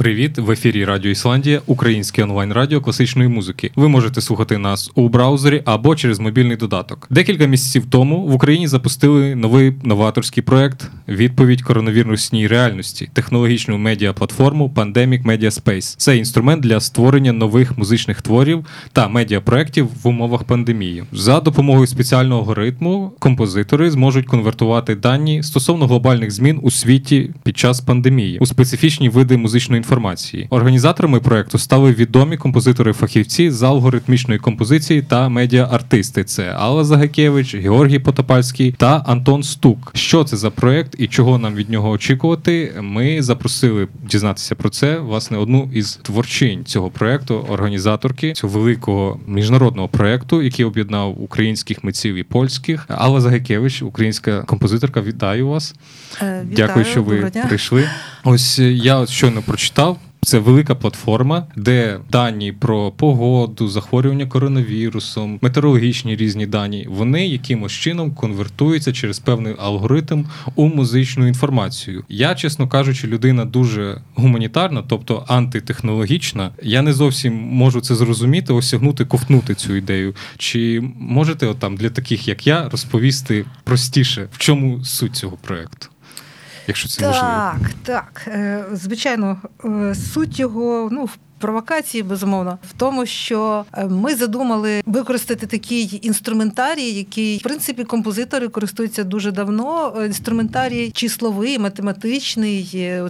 Привіт, в ефірі Радіо Ісландія, українське онлайн радіо класичної музики. Ви можете слухати нас у браузері або через мобільний додаток. Декілька місяців тому в Україні запустили новий новаторський проект Відповідь коронавірусній реальності, технологічну медіаплатформу Pandemic Media Space. Це інструмент для створення нових музичних творів та медіапроєктів в умовах пандемії. За допомогою спеціального алгоритму композитори зможуть конвертувати дані стосовно глобальних змін у світі під час пандемії у специфічні види музичної інформації інформації. Організаторами проекту стали відомі композитори-фахівці з алгоритмічної композиції та медіа-артисти. Це Алла Загакевич, Георгій Потопальський та Антон Стук. Що це за проект і чого нам від нього очікувати? Ми запросили дізнатися про це власне одну із творчинь цього проекту, організаторки цього великого міжнародного проекту, який об'єднав українських митців і польських. Алла Загакевич, українська композиторка. Вітаю вас. Е, вітаю, Дякую, що ви прийшли. Ось я щойно прочитав. Це велика платформа, де дані про погоду, захворювання коронавірусом, метеорологічні різні дані, вони якимось чином конвертуються через певний алгоритм у музичну інформацію. Я, чесно кажучи, людина дуже гуманітарна, тобто антитехнологічна. Я не зовсім можу це зрозуміти, осягнути, ковтнути цю ідею. Чи можете отам для таких, як я, розповісти простіше, в чому суть цього проекту? Якщо це можливо. Так, так. Е, звичайно, е, суть його ну, провокації, безумовно, в тому, що е, ми задумали використати такий інструментарій, який в принципі композитори користуються дуже давно. Інструментарій числовий, математичний.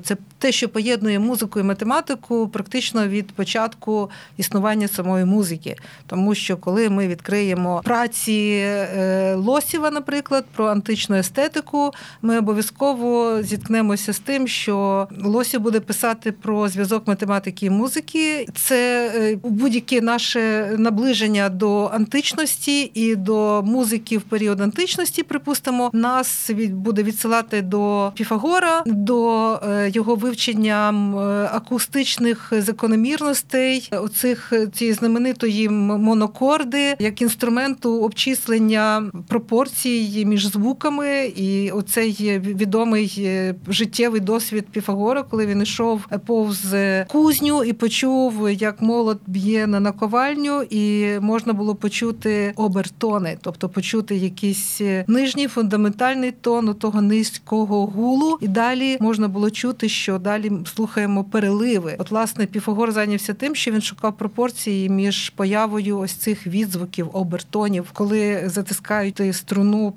Це те, що поєднує музику і математику, практично від початку існування самої музики. Тому що коли ми відкриємо праці е, Лосєва, наприклад, про античну естетику, ми обов'язково зіткнемося з тим, що Лосів буде писати про зв'язок математики і музики музики це е, будь-яке наше наближення до античності і до музики в період античності, припустимо, нас буде відсилати до Піфагора, до е, його вивчення е, акустичних закономірностей, оцих цієї знаменитої монокорди, як інструменту обчислення пропорцій між звуками, і оцей відомий життєвий досвід Піфагора, коли він йшов повз кузню і почув чув, як молот б'є на наковальню, і можна було почути обертони, тобто почути якийсь нижній фундаментальний тон того низького гулу, і далі можна було чути, що далі слухаємо переливи. От, власне, Піфагор зайнявся тим, що він шукав пропорції між появою ось цих відзвуків, обертонів, коли затискають струну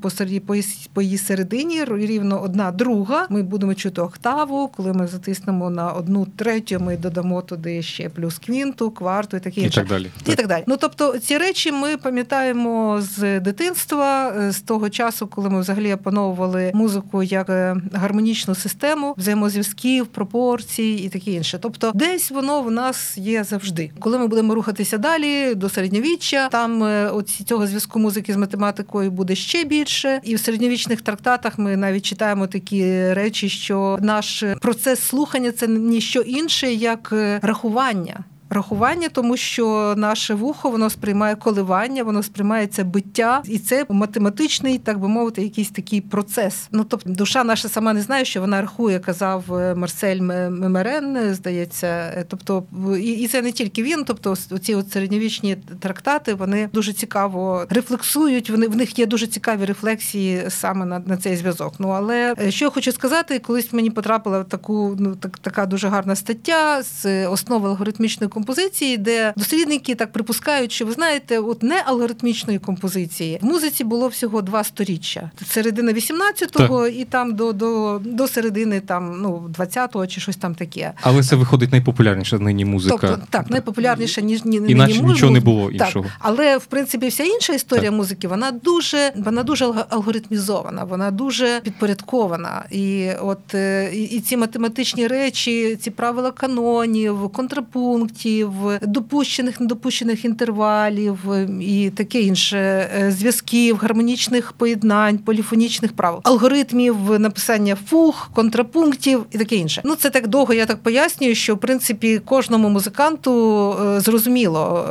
по її середині, рівно одна друга. Ми будемо чути октаву. Коли ми затиснемо на одну третю, ми додамо туди ще плюс квінту, кварту і таке інше. І так далі. І так далі. Ну тобто ці речі ми пам'ятаємо з дитинства, з того часу, коли ми взагалі опановували музику як е, гармонічну систему взаємозв'язків, пропорцій і таке інше. Тобто, десь воно в нас є завжди. Коли ми будемо рухатися далі до середньовіччя, там е, оці цього зв'язку музики з математикою буде ще більше. І в середньовічних трактатах ми навіть читаємо такі речі, що наш процес слухання це ніщо інше, як е, рахування рахування. Рахування, тому що наше вухо воно сприймає коливання, воно сприймається биття, і це математичний, так би мовити, якийсь такий процес. Ну тобто, душа наша сама не знає, що вона рахує, казав е, Марсель Мемерен, здається. Е, тобто, і це не тільки він, тобто ці от середньовічні трактати вони дуже цікаво рефлексують. Вони в них є дуже цікаві рефлексії саме на на цей зв'язок. Ну але е, що я хочу сказати, колись мені потрапила в таку ну так така дуже гарна стаття з основи алгоритмічної композиції, де дослідники так припускають, що ви знаєте, от не алгоритмічної композиції в музиці було всього два сторіччя. Середина 18-го і там до до, до середини там ну 20-го чи щось там таке. Але це виходить найпопулярніша нині музика. Тобто, так, найпопулярніша ніж ні Іначе нині нічого не було іншого. Так, Але в принципі вся інша історія так. музики, вона дуже вона дуже алгоритмізована, вона дуже підпорядкована. І от е, і, і ці математичні речі, ці правила канонів, контрапунктів контрапунктів, допущених, недопущених інтервалів і таке інше зв'язків, гармонічних поєднань, поліфонічних правил, алгоритмів написання фуг, контрапунктів і таке інше. Ну це так довго. Я так пояснюю, що в принципі кожному музиканту зрозуміло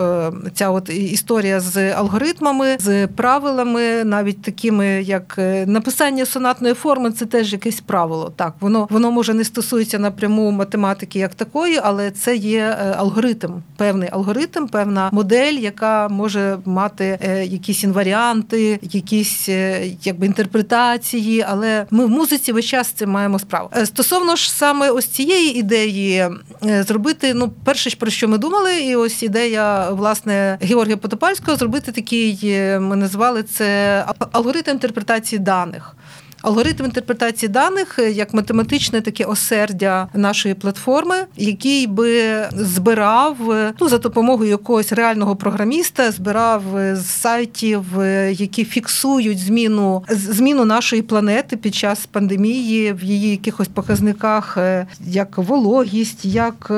ця от історія з алгоритмами, з правилами, навіть такими, як написання сонатної форми, це теж якесь правило. Так, воно воно може не стосується напряму математики як такої, але це є е, алгоритм, певний алгоритм, певна модель, яка може мати е, якісь інваріанти, якісь е, якби інтерпретації. Але ми в музиці весь час цим маємо справу. Стосовно ж саме ось цієї ідеї зробити, ну перше, про що ми думали, і ось ідея власне Георгія Потопальського зробити такий, ми назвали це алгоритм інтерпретації даних. Алгоритм інтерпретації даних е, як математичне таке осердя нашої платформи, який би збирав е, ну за допомогою якогось реального програміста, збирав е, з сайтів, які фіксують зміну зміну нашої планети під час пандемії в її якихось показниках, як вологість, як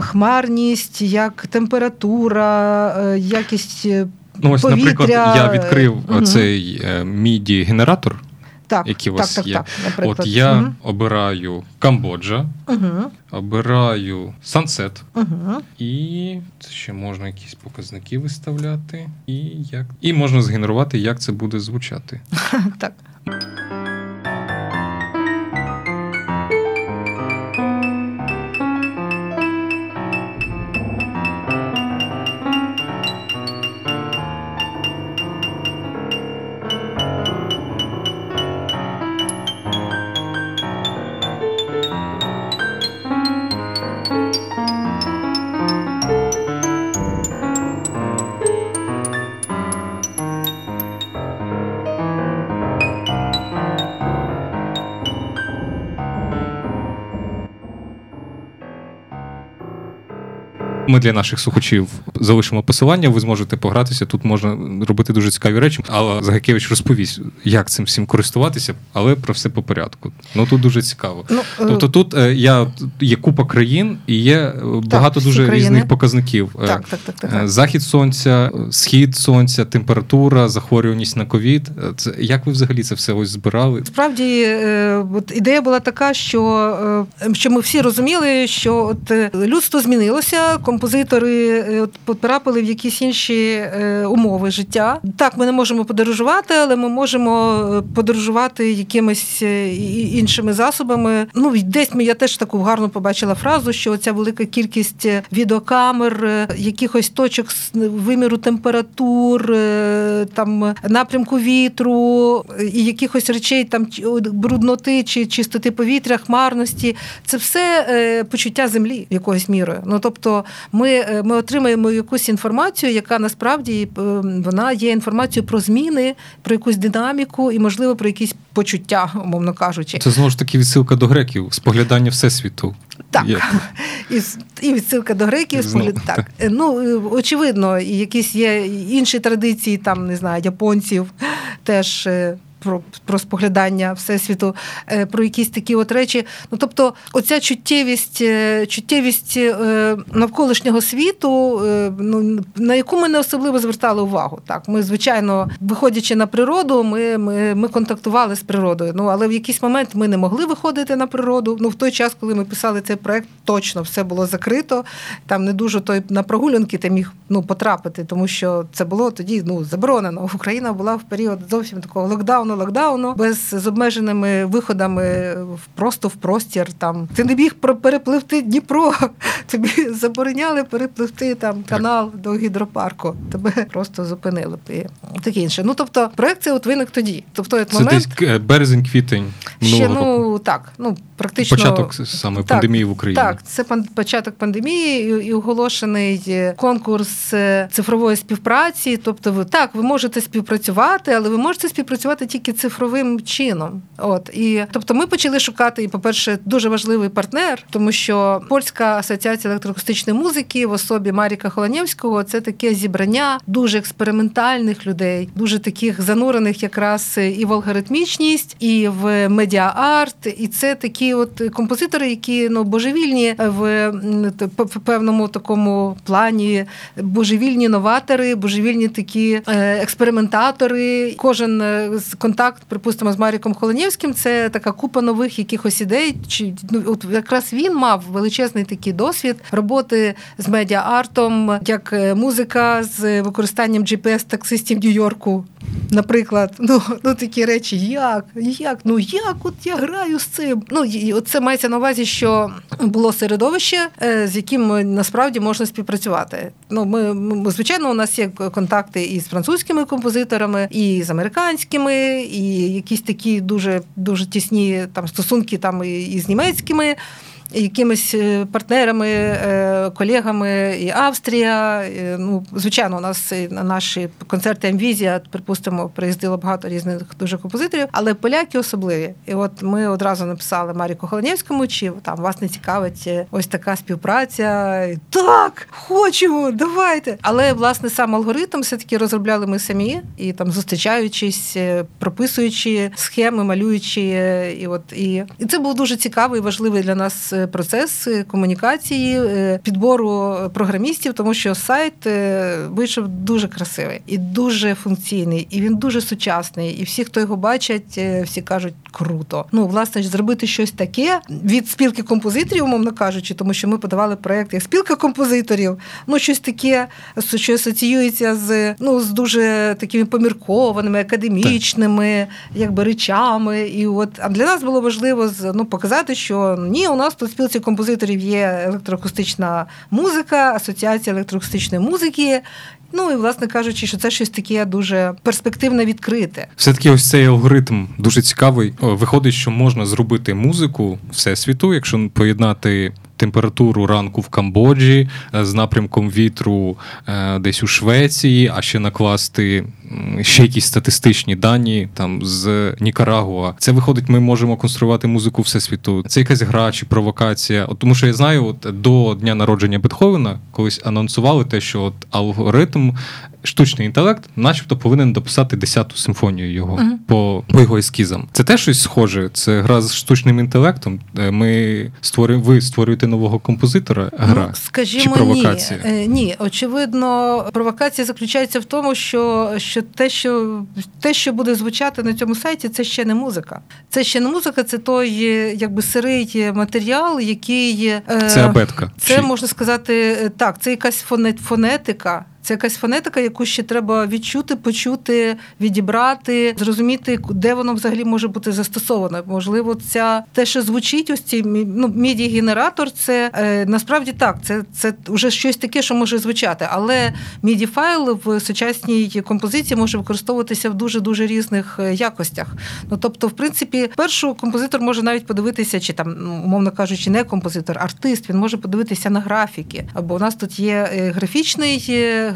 хмарність, як температура, якість. Ну, ось, повітря. наприклад, я відкрив угу. цей міді генератор так, які у вас так, є. Так, так, От я угу. обираю Камбоджа, угу. обираю Сансет, угу. і це ще можна якісь показники виставляти, і як і можна згенерувати, як це буде звучати. Так. Ми для наших слухачів залишимо посилання. Ви зможете погратися. Тут можна робити дуже цікаві речі. Але Загакевич розповість, як цим всім користуватися, але про все по порядку. Ну тут дуже цікаво. Ну, е, тобто, тут е, я є купа країн і є е, багато так, дуже країни. різних показників. Так, так, так, так, Захід сонця, схід сонця, температура, захворюваність на ковід. Це як ви взагалі це все ось збирали? Справді, от ідея була така, що що ми всі розуміли, що от людство змінилося композитори е, от потрапили в якісь інші е, умови життя. Так, ми не можемо подорожувати, але ми можемо е, подорожувати якимись іншими засобами. Ну десь ми я теж таку гарно побачила фразу, що ця велика кількість відеокамер, якихось точок виміру температур, там напрямку вітру і якихось речей, там брудноти чи чистоти повітря, хмарності. Це все почуття землі якоюсь мірою. Ну тобто ми е, ми отримаємо якусь інформацію, яка насправді е, вона є інформацією про зміни, про якусь динаміку і, можливо, про якісь почуття, умовно кажучи. Це знову ж таки відсилка до греків, споглядання всесвіту. Так, і і відсилка до греків, спогляд... так. так. Е, ну, очевидно, якісь є інші традиції, там не знаю, японців теж про про споглядання всесвіту, е, про якісь такі от речі. Ну тобто, оця чуттєвість, е, чуттєвість е, навколишнього світу, ну на яку ми не особливо звертали увагу. Так, ми, звичайно, виходячи на природу, ми ми, ми контактували з природою. Ну але в якийсь момент ми не могли виходити на природу. Ну в той час, коли ми писали цей проект, точно все було закрито. Там не дуже той на прогулянки ти міг ну потрапити, тому що це було тоді ну заборонено. Україна була в період зовсім такого локдауну локдауну, локдауну, без з обмеженими виходами просто в простір. Там ти не міг перепливти Дніпро, тобі забороняли перепливти там канал до гідропарку. Тебе просто зупинили і таке інше. Ну тобто, проект цей от виник тоді. Тобто, Це момент десь березень, квітень. Ще ну так, ну практично початок саме так, пандемії в Україні. Так, це початок пандемії і оголошений конкурс е, цифрової співпраці. Тобто, ви так, ви можете співпрацювати, але ви можете співпрацювати тільки цифровим чином. От і тобто, ми почали шукати, і, по-перше, дуже важливий партнер, тому що польська асоціація електроакустичної музики в особі Маріка Холонєвського. Це таке зібрання дуже експериментальних людей, дуже таких занурених якраз і в алгоритмічність, і в медіа-арт. І це такі от композитори, які ну божевільні в певному такому плані, божевільні новатори, божевільні такі е, експериментатори. Кожен е, контакт, припустимо, з Маріком Холонєвським, це така купа нових якихось ідей. Чи ну от якраз він мав величезний такий досвід роботи з медіа-артом, як е, музика з використанням GPS-таксистів Нью-Йорку. Наприклад, ну ну такі речі, як, як, ну як от я граю з цим. Ну і це мається на увазі, що було середовище, з яким насправді можна співпрацювати. Ну, ми, ми звичайно, у нас є контакти і з французькими композиторами, і з американськими, і якісь такі дуже дуже тісні там стосунки там і, з німецькими якимись е, партнерами, е, колегами і Австрія. Ну, Звичайно, у нас на наші концерти Амвізія, припустимо, приїздило багато різних дуже композиторів, але поляки особливі. І от ми одразу написали Маріку Холонєвському, чи там вас не цікавить е, ось така співпраця. Так, хочемо, давайте. Але власне сам алгоритм все-таки розробляли ми самі і там зустрічаючись, прописуючи схеми, малюючи. І от і, і це був дуже цікавий, важливий для нас процес комунікації, е, підбору програмістів, тому що сайт е, вийшов дуже красивий і дуже функційний, і він дуже сучасний. І всі, хто його бачать, е, всі кажуть круто. Ну, власне, зробити щось таке від спілки композиторів, умовно кажучи, тому що ми подавали проект як спілка композиторів. Ну, щось таке, що асоціюється з ну з дуже такими поміркованими, академічними, якби речами. І от а для нас було важливо ну показати, що ні, у нас тут спілці композиторів є електроакустична музика, асоціація електроакустичної музики. Ну і власне кажучи, що це щось таке дуже перспективне відкрите. Все таки, ось цей алгоритм дуже цікавий. Виходить, що можна зробити музику всесвіту, якщо поєднати температуру ранку в Камбоджі е, з напрямком вітру е, десь у Швеції, а ще накласти ще якісь статистичні дані там з Нікарагуа. Це виходить, ми можемо конструювати музику всесвіту. Це якась гра чи провокація. От, Тому що я знаю, от до дня народження Бетховена колись анонсували те, що от алгоритм штучний інтелект, начебто, повинен дописати десяту симфонію його uh-huh. по по його ескізам. Це теж щось схоже. Це гра з штучним інтелектом. Е, ми створюємо, ви створюєте нового композитора. Гра ну, скажімо, чи провокація? Ні. Е, ні, очевидно, провокація заключається в тому, що що те, що те, що буде звучати на цьому сайті, це ще не музика. Це ще не музика, це той якби сирий матеріал, який е, це абетка. Це чи? можна сказати так. Це якась фонетика. Це якась фонетика, яку ще треба відчути, почути, відібрати, зрозуміти, де воно взагалі може бути застосовано. Можливо, ця те, що звучить, ось ці ну, міді-генератор, це е, насправді так. Це це вже щось таке, що може звучати. Але міді файл в сучасній композиції може використовуватися в дуже дуже різних е, якостях. Ну тобто, в принципі, першу композитор може навіть подивитися, чи там, ну, умовно кажучи, не композитор, артист. Він може подивитися на графіки. Або у нас тут є е, графічний.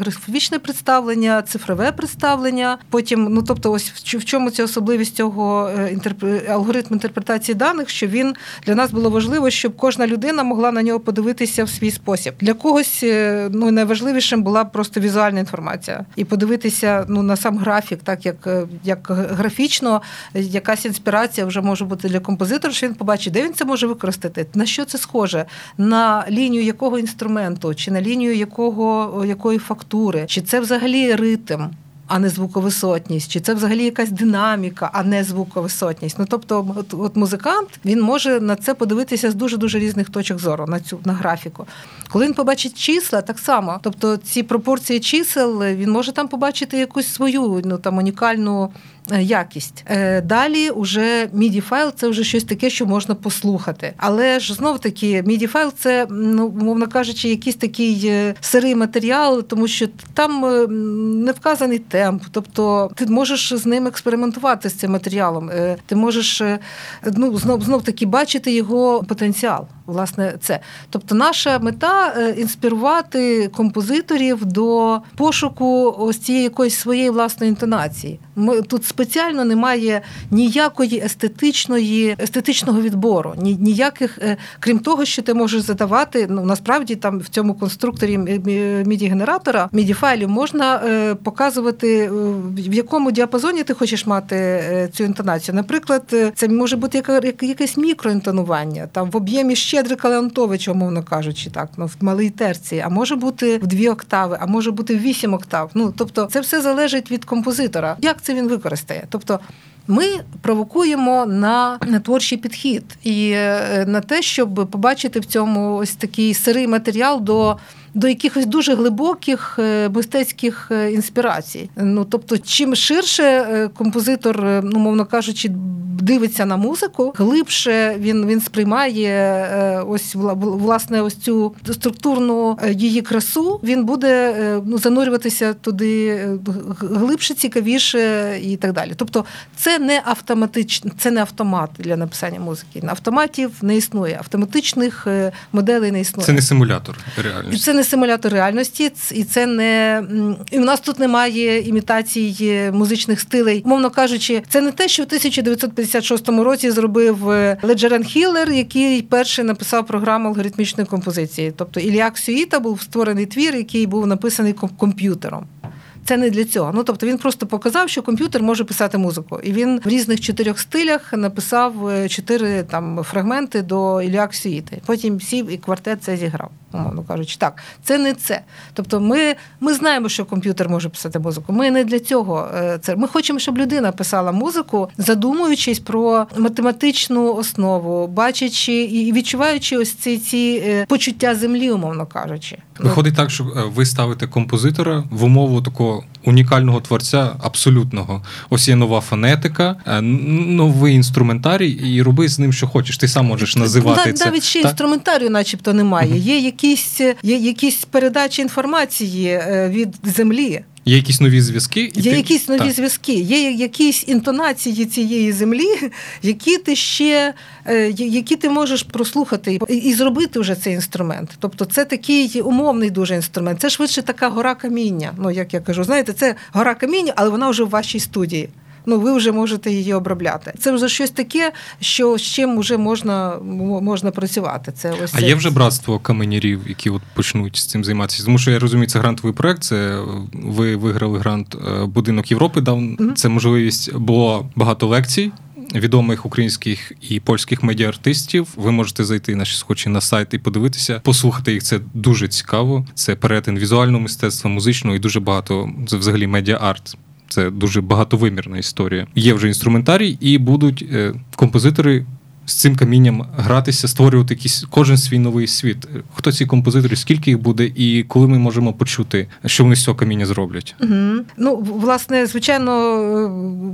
Графічне представлення, цифрове представлення. Потім, ну тобто, ось в чому ця особливість цього е, алгоритму інтерпретації даних, що він для нас було важливо, щоб кожна людина могла на нього подивитися в свій спосіб. Для когось е, ну найважливішим була просто візуальна інформація і подивитися ну на сам графік, так як е, як графічно, якась інспірація вже може бути для композитора, що він побачить, де він це може використати, на що це схоже, на лінію якого інструменту, чи на лінію якого якої фактури структури, чи це взагалі ритм. А не звуковисотність, чи це взагалі якась динаміка, а не звуковисотність. Ну тобто, от, от музикант він може на це подивитися з дуже дуже різних точок зору на цю на графіку. Коли він побачить числа, так само, тобто ці пропорції чисел, він може там побачити якусь свою ну там унікальну якість. Е, далі уже міді файл це вже щось таке, що можна послухати. Але ж знов таки, міді файл це, ну мовно кажучи, якийсь такий е, сирий матеріал, тому що там не вказаний темп. Тобто ти можеш з ним експериментувати з цим матеріалом. Ти можеш ну знов знов таки бачити його потенціал. Власне це. Тобто, наша мета е, інспірувати композиторів до пошуку ось цієї якоїсь своєї власної інтонації. Ми тут спеціально немає ніякої естетичної естетичного відбору, ні ніяких, е, крім того, що ти можеш задавати. Ну насправді там в цьому конструкторі міді генератора міді файлів можна е, показувати в якому діапазоні ти хочеш мати цю інтонацію. Наприклад, це може бути якесь мікроінтонування там в об'ємі Щедрика Леонтовича, умовно кажучи, так ну в малій терції, а може бути в дві октави, а може бути в вісім октав. Ну тобто, це все залежить від композитора. Як це він використає? Тобто. Ми провокуємо на творчий підхід і е, на те, щоб побачити в цьому ось такий сирий матеріал до до якихось дуже глибоких е, мистецьких е, інспірацій. Ну тобто, чим ширше е, композитор, ну мовно кажучи, дивиться на музику, глибше він він сприймає ось власне ось цю структурну її красу. Він буде ну занурюватися туди глибше, цікавіше і так далі. Тобто, це не автоматично, це не автомат для написання музики. Автоматів не існує, автоматичних моделей не існує. Це не симулятор реальності. Це не не симулятор реальності, і це не і у нас тут немає імітацій музичних стилей. Мовно кажучи, це не те, що в 1956 році зробив Леджерен Хіллер, який перший написав програму алгоритмічної композиції. Тобто Іліак Сюїта був створений твір, який був написаний комп'ютером. Це не для цього. Ну тобто він просто показав, що комп'ютер може писати музику, і він в різних чотирьох стилях написав е, чотири там фрагменти до Іліак Сюїти. Потім сів і квартет це зіграв умовно кажучи, так, це не це. Тобто, ми ми знаємо, що комп'ютер може писати музику. Ми не для цього е, це. Ми хочемо, щоб людина писала музику, задумуючись про математичну основу, бачачи і відчуваючи ось ці ці е, почуття землі, умовно кажучи. Виходить так, що е, ви ставите композитора в умову такого унікального творця, абсолютного. Ось є нова фонетика, новий інструментарій, і роби з ним, що хочеш. Ти сам можеш називати навіть це. Навіть ще інструментарію, начебто, немає. Є які якісь якісь передачі інформації е, від землі. Є якісь нові зв'язки, є ти... якісь нові так. зв'язки, є якісь інтонації цієї землі, які ти ще е, які ти можеш прослухати і зробити вже цей інструмент. Тобто, це такий умовний дуже інструмент. Це швидше така гора каміння. Ну як я кажу, знаєте, це гора каміння, але вона вже в вашій студії ну ви вже можете її обробляти. Це вже щось таке, що з чим вже можна можна працювати. Це ось а є вже братство каменярів, які от почнуть з цим займатися. Тому що я розумію, це грантовий проект. Це ви виграли грант е, Будинок Європи. Дав mm-hmm. це можливість було багато лекцій. Відомих українських і польських медіаартистів ви можете зайти наші схочі на сайт і подивитися, послухати їх. Це дуже цікаво. Це перетин візуального мистецтва, музичного і дуже багато взагалі медіа-арт. Це дуже багатовимірна історія. Є вже інструментарій, і будуть е, композитори з цим камінням гратися, створювати якийсь кожен свій новий світ. Хто ці композитори, скільки їх буде, і коли ми можемо почути, що вони з цього каміння зроблять? Угу. Ну, власне, звичайно,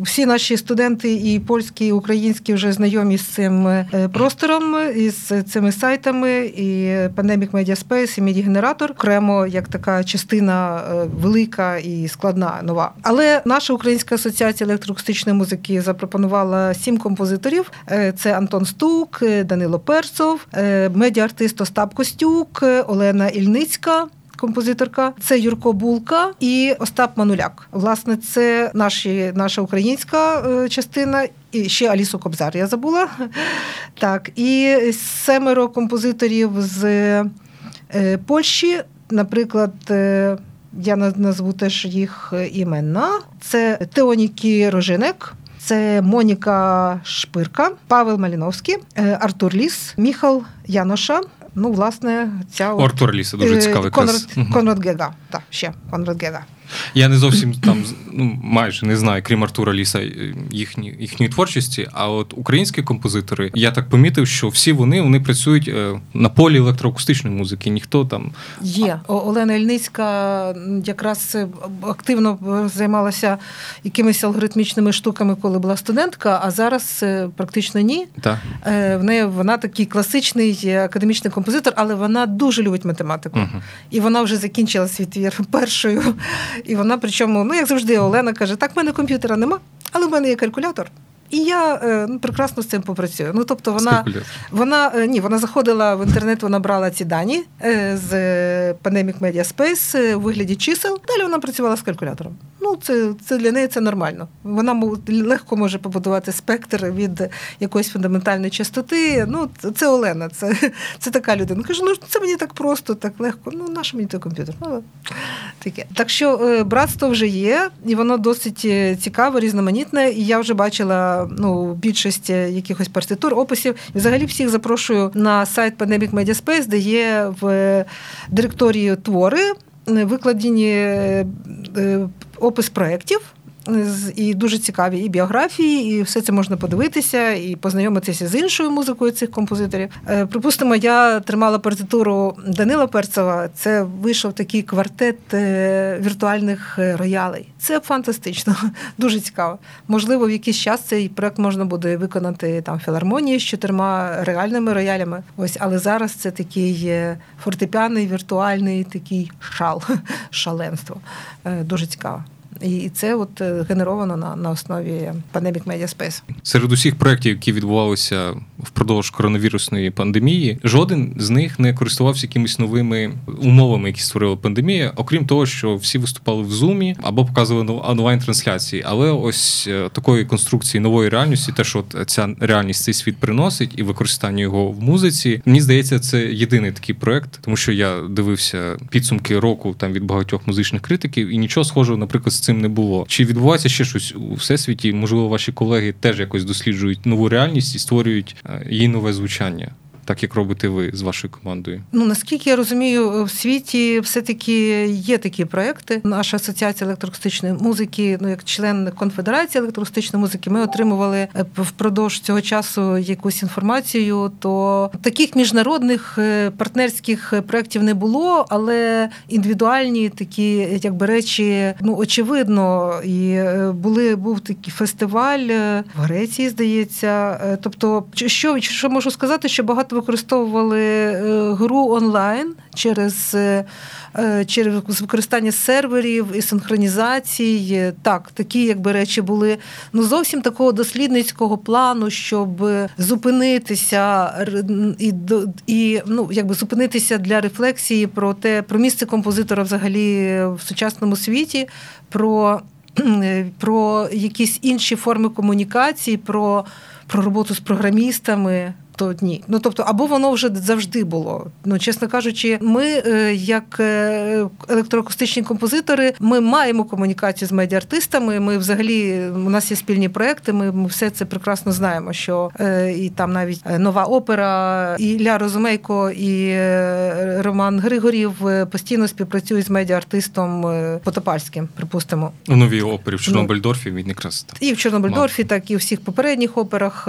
всі наші студенти, і польські, і українські вже знайомі з цим е, простором, і з цими сайтами, і Pandemic Media Space, і Медіагенератор, окремо як така частина е, велика і складна нова. Але наша українська асоціація електроакустичної музики запропонувала сім композиторів. Е, це Антон. Антон Стук, е, Данило Перцов, е, медіаартист Остап Костюк, е, Олена Ільницька. Композиторка, це Юрко Булка і Остап Мануляк. Власне, це наші, наша українська частина, і ще Алісу Кобзар. Я забула. Так, і семеро композиторів з Польщі. Наприклад, я назву теж їх імена. Це Теонікі Рожинек, це Моніка Шпирка, Павел Маліновський, е, Артур Ліс, Міхал Яноша. Ну, власне, ця Артур Ліса дуже е, цікавий. Конрад, Конрад Гега. Так, ще Конрад Гега. Я не зовсім там ну майже не знаю, крім Артура Ліса е, їхні, їхньої творчості. А от українські композитори, я так помітив, що всі вони вони працюють е, на полі електроакустичної музики. Ніхто там є Олена Ільницька якраз е, активно займалася якимись алгоритмічними штуками, коли була студентка, а зараз практично ні. Так. В неї вона такий класичний академічний композитор, але вона дуже любить математику. Угу. І вона вже закінчила свій твір першою. І вона, причому, ну як завжди, Олена каже: так, в мене комп'ютера нема, але в мене є калькулятор. І я ну, прекрасно з цим попрацюю. Ну тобто, вона вона ні, вона заходила в інтернет, вона брала ці дані з Pandemic Media Space у вигляді чисел. Далі вона працювала з калькулятором. Ну, це це для неї це нормально. Вона легко може побудувати спектр від якоїсь фундаментальної частоти. Ну, це Олена, це це така людина. Каже, ну це мені так просто, так легко. Ну, наш мені той комп'ютер. Ну, таке. Так що е, братство вже є, і воно досить е, цікаве, різноманітне. І я вже бачила ну, більшість е, якихось партитур, описів. І взагалі всіх запрошую на сайт Pandemic Media Space, де є в директорії твори викладені опис проєктів і дуже цікаві і біографії, і все це можна подивитися, і познайомитися з іншою музикою цих композиторів. Е, припустимо, я тримала партитуру Данила Перцева. Це вийшов такий квартет е, віртуальних е, роялей. Це фантастично, дуже цікаво. Можливо, в якийсь час цей проект можна буде виконати там філармонії з чотирма реальними роялями. Ось, але зараз це такий фортепіаний, віртуальний такий шал, шаленство. Дуже цікаво. І це от е, генеровано на на основі Pandemic Media Space. Серед усіх проєктів, які відбувалися впродовж коронавірусної пандемії, жоден з них не користувався якимись новими умовами, які створила пандемія, окрім того, що всі виступали в зумі або показували онлайн трансляції. Але ось е, такої конструкції нової реальності, те, що ця реальність цей світ приносить, і використання його в музиці, мені здається, це єдиний такий проект, тому що я дивився підсумки року там від багатьох музичних критиків, і нічого схожого, наприклад, цим не було. Чи відбувається ще щось у всесвіті? Можливо, ваші колеги теж якось досліджують нову реальність і створюють е, її нове звучання так як робите ви з вашою командою? Ну наскільки я розумію, в світі все-таки є такі проекти. Наша асоціація електроакустичної музики, ну як член конфедерації електроакустичної музики, ми отримували е, впродовж цього часу якусь інформацію. То таких міжнародних е, партнерських проєктів не було, але індивідуальні такі, якби речі, ну очевидно, і е, були був такий фестиваль в Греції, здається. Тобто, що, що можу сказати, що багато використовували е, гру онлайн через е, е, через використання серверів і синхронізацій. Так, такі якби речі були ну зовсім такого дослідницького плану, щоб зупинитися і і ну якби зупинитися для рефлексії про те, про місце композитора взагалі в сучасному світі. про про якісь інші форми комунікації, про про роботу з програмістами, то ні. Ну тобто, або воно вже завжди було. Ну, чесно кажучи, ми, е, як е, електроакустичні композитори, ми маємо комунікацію з медіаартистами. Ми взагалі у нас є спільні проекти. Ми, ми все це прекрасно знаємо. Що е, і там навіть нова опера, і Ілля Розумейко, і Роман Григорів постійно співпрацюють з медіаартистом Потопальським, припустимо. У новій опері в Чорнобильдорфі він якраз і в Чорнобильдорфі, так і у всіх попередніх операх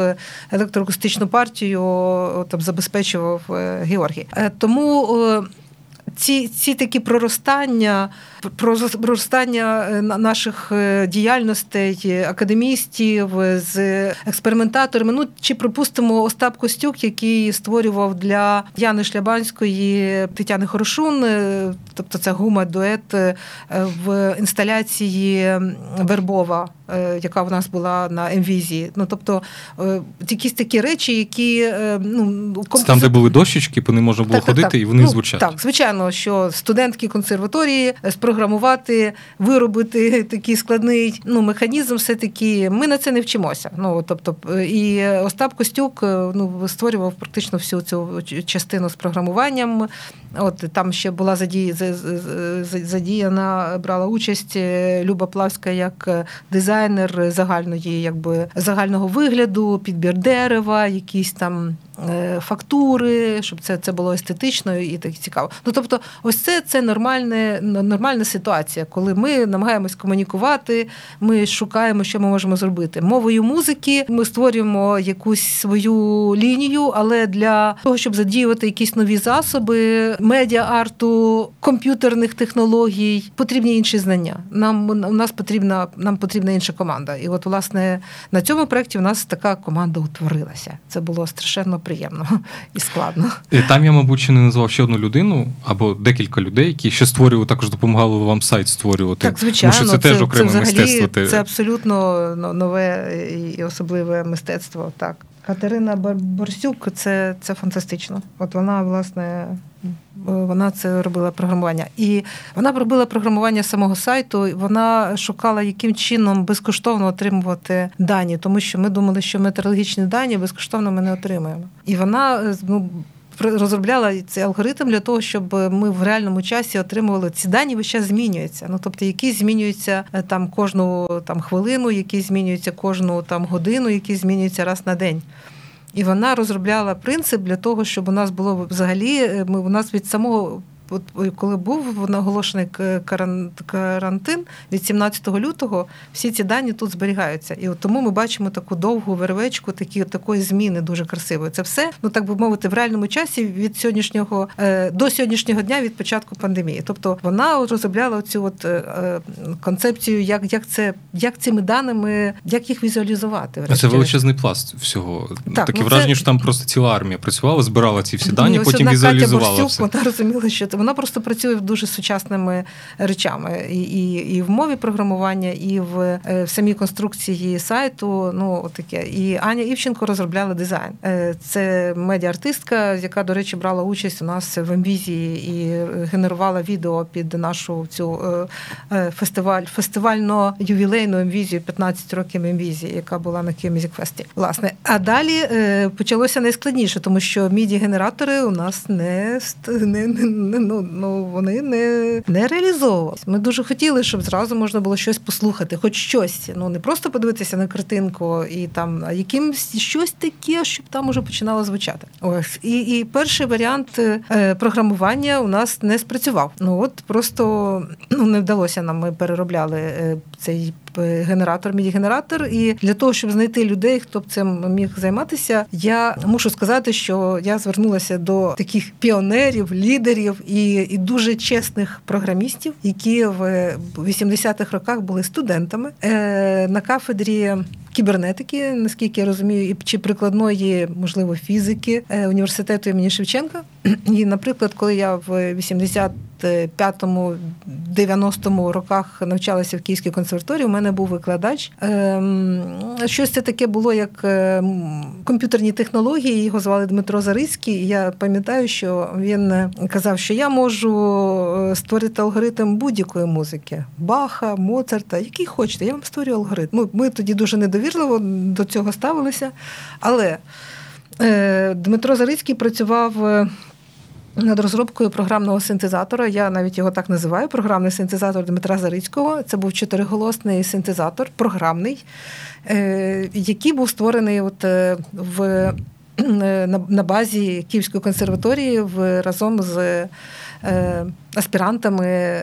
електроакустичну партію там забезпечував е, Георгій. Е, тому е, ці ці такі проростання, проростання наших діяльностей, академістів з експериментаторами. Ну чи припустимо Остап Костюк, який створював для Яни Шлябанської Тетяни Хорошун, тобто це гума дует в інсталяції Вербова. Е, яка в нас була на МВІЗі. Ну тобто е, якісь такі речі, які е, ну компози... там, де були дощечки, по ним можна було так, ходити, так, і вони ну, звучать. Так, звичайно, що студентки консерваторії спрограмувати, виробити такий складний ну механізм, все таки ми на це не вчимося. Ну тобто, і Остап Костюк ну створював практично всю цю частину з програмуванням. От там ще була задіяна, брала участь Люба Плавська як дизайнер загальної, якби загального вигляду, підбір дерева, якісь там Е, фактури, щоб це це було естетично і так цікаво. Ну тобто, ось це це нормальне, нормальна ситуація, коли ми намагаємось комунікувати, ми шукаємо, що ми можемо зробити. Мовою музики ми створюємо якусь свою лінію, але для того, щоб задіювати якісь нові засоби, медіа-арту, комп'ютерних технологій, потрібні інші знання. Нам у нас потрібна нам потрібна інша команда. І от, власне, на цьому проєкті у нас така команда утворилася. Це було страшенно приємно і складно. І Там я, мабуть, ще не назвав ще одну людину або декілька людей, які ще створювали, також допомагали вам сайт створювати. Так, звичайно, Тому що це, це теж окреме це взагалі, мистецтво. Це абсолютно нове і особливе мистецтво. Так. Катерина Борсюк це це фантастично. От вона, власне, вона це робила програмування. І вона робила програмування самого сайту. Вона шукала, яким чином безкоштовно отримувати дані, тому що ми думали, що метеорологічні дані безкоштовно ми не отримаємо. І вона ну, розробляла цей алгоритм для того, щоб ми в реальному часі отримували ці дані, весь час змінюються. Ну тобто, які змінюються е, там кожну там хвилину, які змінюються кожну там годину, які змінюються раз на день. І вона розробляла принцип для того, щоб у нас було взагалі е, ми у нас від самого коли був наголошений карантин від 17 лютого, всі ці дані тут зберігаються. І от тому ми бачимо таку довгу вервечку, такі такої зміни дуже красивої. Це все, ну так би мовити, в реальному часі від сьогоднішнього е, до сьогоднішнього дня від початку пандемії. Тобто вона розробляла цю от е, концепцію, як як це як цими даними, як їх візуалізувати. Це величезний пласт всього. Так, Таке ну, враження, це... що там просто ціла армія працювала, збирала ці всі дані, Ні, потім візуалізувала. Катя Борсюк, все. Вона розуміла, що вона просто працює дуже сучасними речами, і і, і в мові програмування, і в, е, в самій конструкції сайту. Ну таке. І Аня Івченко розробляла дизайн. Е, це медіа-артистка, яка, до речі, брала участь у нас в МВізі і генерувала відео під нашу цю е, фестиваль, фестивально ювілейну МВізію 15 років МВізі, яка була на Київ Фесті. Власне, а далі почалося найскладніше, тому що міді генератори у нас не не, не, ну, ну вони не не реалізовувалися. Ми дуже хотіли, щоб зразу можна було щось послухати, хоч щось. Ну не просто подивитися на картинку і там, а якимсь щось таке, щоб там уже починало звучати. Ось і і перший варіант е, програмування у нас не спрацював. Ну от просто ну не вдалося нам. Ми переробляли е, цей генератор, міді-генератор. І для того, щоб знайти людей, хто б цим міг займатися, я мушу сказати, що я звернулася до таких піонерів, лідерів і і дуже чесних програмістів, які в 80-х роках були студентами е, на кафедрі. Кібернетики, наскільки я розумію, і чи прикладної, можливо, фізики е, університету імені Шевченка. І, наприклад, коли я в 80 95-му, 90-му роках навчалася в Київській консерваторії, у мене був викладач. Ем, щось це таке було, як ем, комп'ютерні технології. Його звали Дмитро Зарицький. Я пам'ятаю, що він казав, що я можу е, створити алгоритм будь-якої музики Баха, Моцарта, який хочете. Я вам створюю алгоритм. Ну, Ми тоді дуже недовірливо до цього ставилися. Але е, Дмитро Зарицький працював. Над розробкою програмного синтезатора. Я навіть його так називаю. Програмний синтезатор Дмитра Зарицького. Це був чотириголосний синтезатор, програмний, е, який був створений от е, в. Е, на базі Київської консерваторії в разом з аспірантами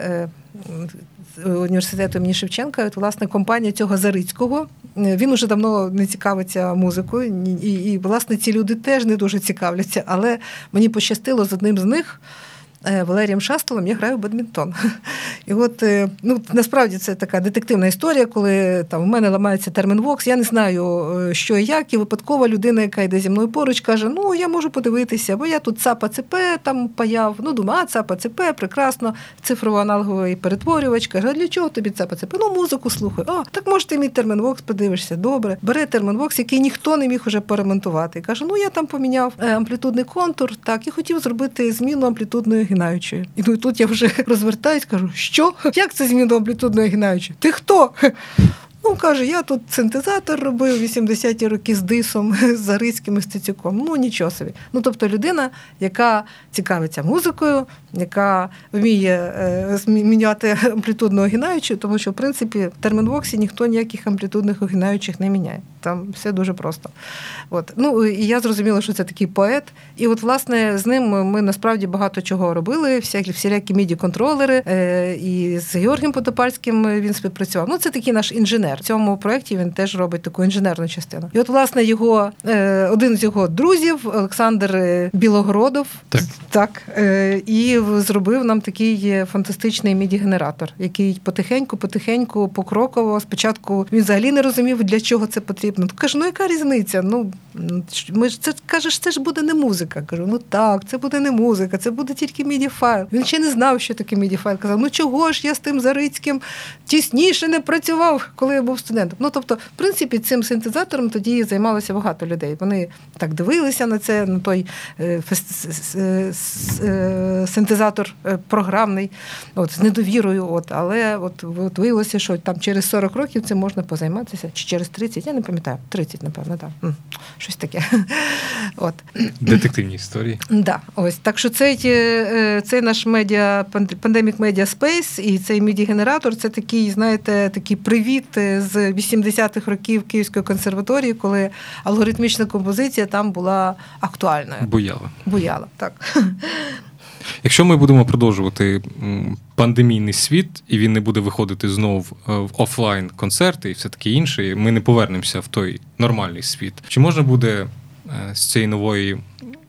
університету імені Шевченка. От, власне, компанія цього Зарицького. Він уже давно не цікавиться музикою, і, і, власне, ці люди теж не дуже цікавляться, але мені пощастило з одним з них. Е, Валерієм Шастолом я граю в бадмінтон. І от е, ну насправді це така детективна історія, коли там у мене ламається термін Вокс. Я не знаю, е, що і як, і випадкова людина, яка йде зі мною поруч, каже: Ну, я можу подивитися, бо я тут ЦАПа ЦП там паяв. Ну, думаю, а ЦАПа ЦП, прекрасно, цифрово-аналоговий перетворювач. Каже, для чого тобі ЦАПа ЦП? Ну, музику слухай. А, так може ти мій термін Вокс подивишся. Добре. Бере термін Вокс, який ніхто не міг уже перемонтувати. Каже, ну я там поміняв амплітудний контур, так, і хотів зробити зміну амплітудної гінаючої. І ну, тут я вже розвертаюсь, кажу, що? Як це зміну амплітудної гінаючої? Ти хто? Ну, каже, я тут синтезатор робив 80-ті роки з дисом, з Зарицьким і Стецюком. Ну, нічого собі. Ну, тобто людина, яка цікавиться музикою, яка вміє е, міняти амплітудну огинаючу, тому що, в принципі, в термінвоксі ніхто ніяких амплітудних огинаючих не міняє. Там все дуже просто. От. Ну, І я зрозуміла, що це такий поет. І от, власне, з ним ми насправді багато чого робили, всякі всілякі міді-контролери. Е, і з Георгієм Потопальським він співпрацював. Ну, це такий наш інженер. Інженер. В цьому проєкті він теж робить таку інженерну частину. І от, власне, його один з його друзів, Олександр Білогородов, так, так і зробив нам такий фантастичний міді-генератор, який потихеньку-потихеньку покроково. Спочатку він взагалі не розумів, для чого це потрібно. Каже, ну яка різниця? Ну ми ж це кажеш, це ж буде не музика. Кажу, ну так, це буде не музика, це буде тільки міді файл. Він ще не знав, що таке міді файл. Казав, ну чого ж я з тим Зарицьким тісніше не працював, коли я був студентом. Ну тобто, в принципі, цим синтезатором тоді займалося багато людей. Вони так дивилися на це, на той е, е, е, синтезатор програмний, от з недовірою. От, але от, от виявилося, що там через 40 років цим можна позайматися, чи через 30, я не пам'ятаю, 30, напевно, так. Щось таке. От. Детективні історії. Да, ось. Так що цей цей наш медіа, Pandemic Media Space і цей міді-генератор це такий, знаєте, такий привіт з 80-х років Київської консерваторії, коли алгоритмічна композиція там була актуальною. Буяла. Буяла, так. Якщо ми будемо продовжувати пандемійний світ, і він не буде виходити знову е, в офлайн концерти і все таке інше, ми не повернемося в той нормальний світ. Чи можна буде е, з цієї нової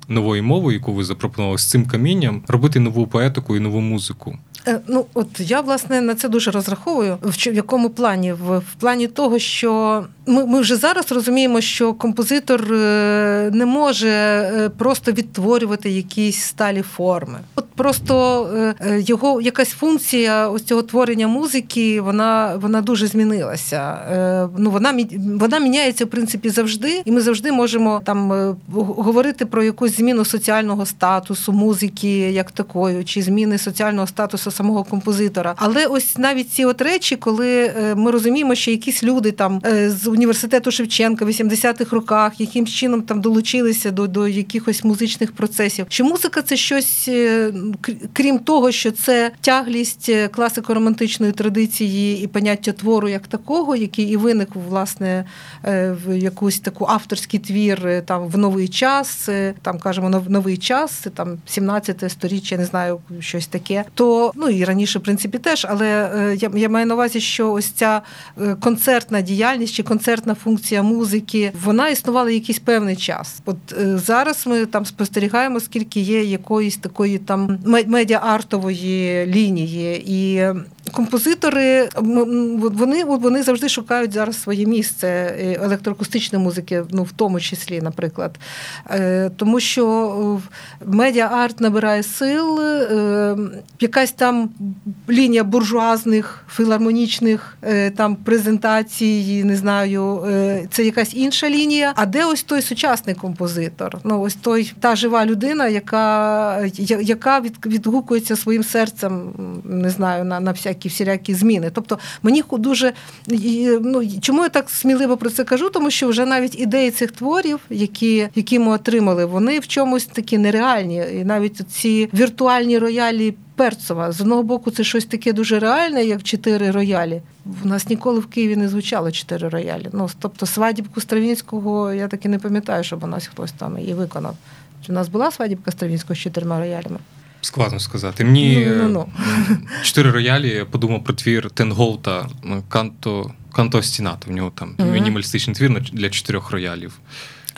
нової мови, яку ви запропонували з цим камінням, робити нову поетику і нову музику? Е, ну от я власне на це дуже розраховую. В якому плані? В, в плані того, що ми ми вже зараз розуміємо, що композитор е, не може е, просто відтворювати якісь сталі форми. От просто його якась функція ось цього творення музики, вона вона дуже змінилася. Ну вона вона міняється в принципі завжди, і ми завжди можемо там говорити про якусь зміну соціального статусу музики, як такої, чи зміни соціального статусу самого композитора. Але ось навіть ці от речі, коли е, ми розуміємо, що якісь люди там е, з університету Шевченка в 80-х роках якимсь чином там долучилися до до якихось музичних процесів. Чи музика це щось, е, крім того, що це тяглість класико-романтичної традиції і поняття твору як такого, який і виник власне в якусь таку авторський твір там в новий час, там кажемо новий час, там 17 сторіччя, не знаю, щось таке. То ну і раніше, в принципі, теж, але е, я я маю на увазі, що ось ця е, концертна діяльність чи концертна функція музики вона існувала якийсь певний час. От е, зараз ми там спостерігаємо, скільки є якоїсь такої там медіа-артової лінії і композитори вони вони завжди шукають зараз своє місце е, електроакустичної музики, ну в тому числі, наприклад. Е, тому що медіа-арт набирає сил, е, якась там лінія буржуазних, філармонічних там презентацій, не знаю, це якась інша лінія. А де ось той сучасний композитор? Ну, ось той та жива людина, яка яка відгукується своїм серцем, не знаю, на на всякі всілякі всілякі зміни. Тобто мені дуже ну чому я так сміливо про це кажу? Тому що вже навіть ідеї цих творів, які які ми отримали, вони в чомусь такі нереальні, і навіть ці віртуальні роялі. Перцова з одного боку, це щось таке дуже реальне, як чотири роялі. У нас ніколи в Києві не звучало чотири роялі. Ну тобто, свадібку Стравінського я таки не пам'ятаю, щоб у нас хтось там її виконав. Чи у нас була свадібка Стравінського з чотирма роялями? Складно сказати. Мені no, no, no. чотири роялі я подумав про твір Тенголта Канто Канто Стіната. В нього там mm-hmm. мінімалістичний твір для чотирьох роялів.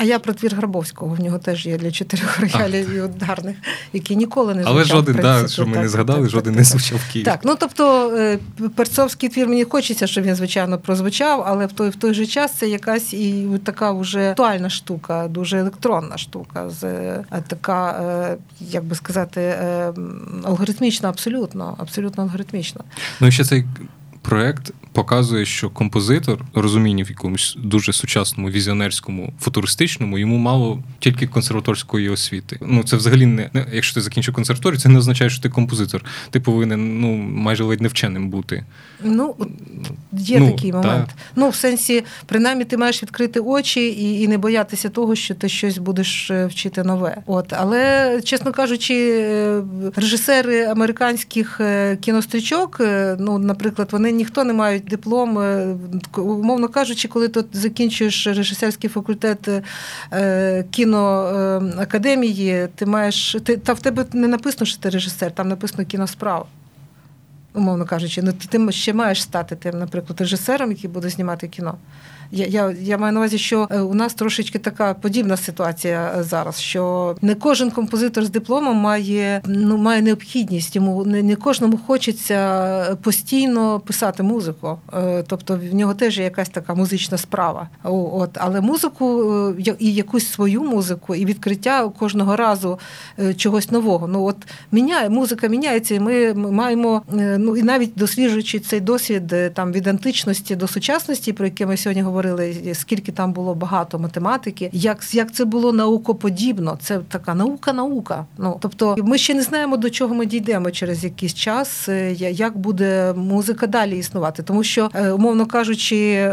А я про твір Грабовського. В нього теж є для чотирьох роялів і ударних, які ніколи не звучав. Але жоден, да, що ми так, не згадали, так, жоден так, не звучав в Києві. Так, ну тобто е, перцовський твір мені хочеться, щоб він, звичайно, прозвучав, але в той в той же час це якась і така вже актуальна штука, дуже електронна штука, з е, така, е, як би сказати, алгоритмічна, абсолютно, абсолютно алгоритмічна. Ну і ще цей проект показує, що композитор розуміння в якомусь дуже сучасному, візіонерському, футуристичному, йому мало тільки консерваторської освіти. Ну це взагалі не якщо ти закінчив консерваторію, це не означає, що ти композитор. Ти повинен ну майже ледь не вченим бути. Ну є ну, такий момент. Та. Ну в сенсі, принаймні, ти маєш відкрити очі і і не боятися того, що ти щось будеш е, вчити нове. От але чесно кажучи, е, режисери американських е, кінострічок, ну наприклад, вони ніхто не мають диплом, умовно кажучи, коли ти закінчуєш режисерський факультет кіноакадемії, ти маєш ти та в тебе не написано, що ти режисер, там написано кіносправа. умовно кажучи, ну ти ще маєш стати тим, наприклад, режисером, який буде знімати кіно. Я я, маю на увазі, що е, у нас трошечки така подібна ситуація е, зараз, що не кожен композитор з дипломом має ну має необхідність. Йому не, не кожному хочеться постійно писати музику. Е, тобто в нього теж є якась така музична справа. От, Але музику і якусь свою музику, і відкриття кожного разу чогось нового. Ну от міняє музика міняється, і ми маємо ну і навіть досліджуючи цей досвід там від античності до сучасності, про яке ми сьогодні говоримо говорили, скільки там було багато математики, як як це було наукоподібно. Це така наука-наука. Ну тобто, ми ще не знаємо, до чого ми дійдемо через якийсь час, е, як буде музика далі існувати, тому що, е, умовно кажучи,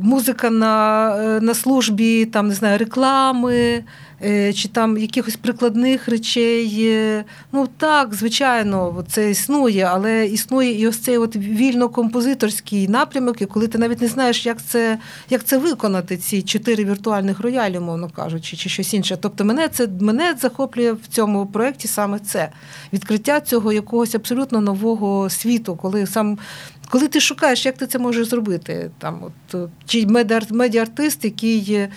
музика на, е, на службі там не знаю реклами. Е, чи там якихось прикладних речей. Е, ну так, звичайно, це існує, але існує і ось цей от вільно-композиторський напрямок, і коли ти навіть не знаєш, як це як це виконати, ці чотири віртуальних роялі, мовно кажучи, чи щось інше. Тобто, мене це мене захоплює в цьому проєкті саме це відкриття цього якогось абсолютно нового світу, коли сам. Коли ти шукаєш, як ти це можеш зробити, там от чи медіартист, який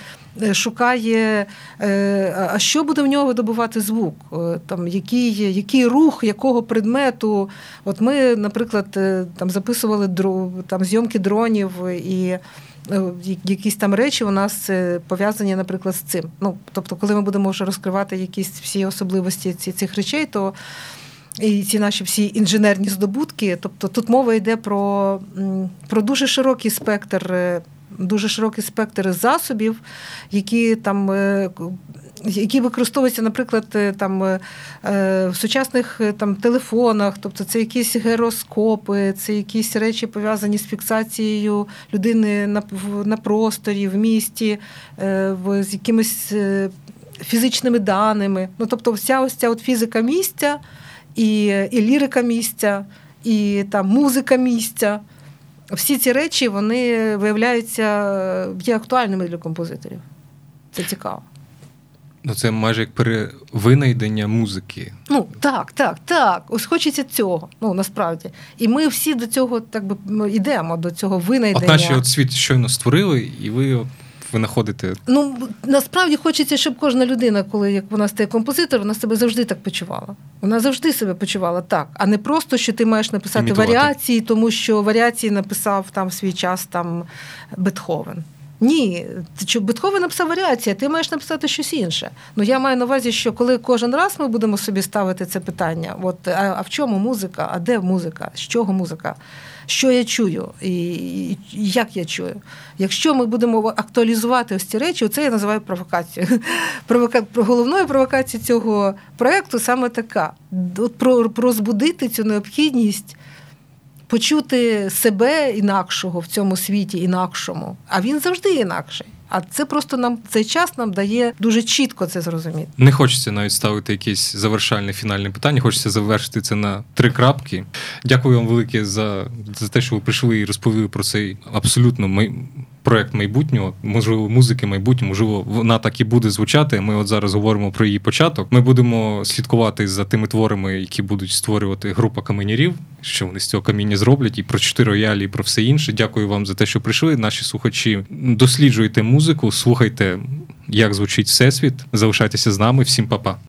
Е, шукає, е, а що буде в нього видобувати звук, е, там який який рух якого предмету. От ми, наприклад, там записували там зйомки дронів і. Якісь там речі у нас пов'язані, наприклад, з цим. Ну, тобто, коли ми будемо вже розкривати якісь всі особливості цих речей, то і ці наші всі інженерні здобутки, тобто тут мова йде про, про дуже широкий спектр дуже широкий спектр засобів, які там. Е, які використовуються, наприклад, е, там е, в сучасних там телефонах, тобто це якісь героскопи, це якісь речі пов'язані з фіксацією людини на на просторі, в місті, з якимись фізичними даними. Ну тобто, вся ось ця от фізика місця, і, і лірика місця, і там музика місця всі ці речі вони виявляються є актуальними для композиторів. Це цікаво. Ну, це майже як перевинайдення музики. Ну так, так, так. Ось хочеться цього. Ну насправді. І ми всі до цього так би йдемо, до цього винайдення. От наші от світ щойно створили, і ви ви знаходите? Ну насправді хочеться, щоб кожна людина, коли як вона стає композитор, вона себе завжди так почувала. Вона завжди себе почувала так, а не просто, що ти маєш написати Імітувати. варіації, тому що варіації написав там в свій час там Бетховен. Ні, що Бетховен написав варіації, а ти маєш написати щось інше. Ну я маю на увазі, що коли кожен раз ми будемо собі ставити це питання: от а, а в чому музика? А де музика? З чого музика? Що я чую і, як я чую. Якщо ми будемо актуалізувати ось ці речі, це я називаю провокацією. Провока... Головною провокацією цього проєкту саме така: про, розбудити цю необхідність. Почути себе інакшого в цьому світі інакшому, а він завжди інакший. А це просто нам цей час нам дає дуже чітко це зрозуміти. Не хочеться навіть ставити якесь завершальне фінальне питання. Хочеться завершити це на три крапки. Дякую вам велике за, за те, що ви прийшли і розповіли про цей абсолютно проект майбутнього, можливо, музики майбутнього, можливо, вона так і буде звучати. Ми от зараз говоримо про її початок. Ми будемо слідкувати за тими творами, які будуть створювати група каменярів, що вони з цього каміння зроблять, і про чотири роялі, і про все інше. Дякую вам за те, що прийшли. Наші слухачі досліджуйте музику, слухайте, як звучить всесвіт. Залишайтеся з нами. Всім па-па.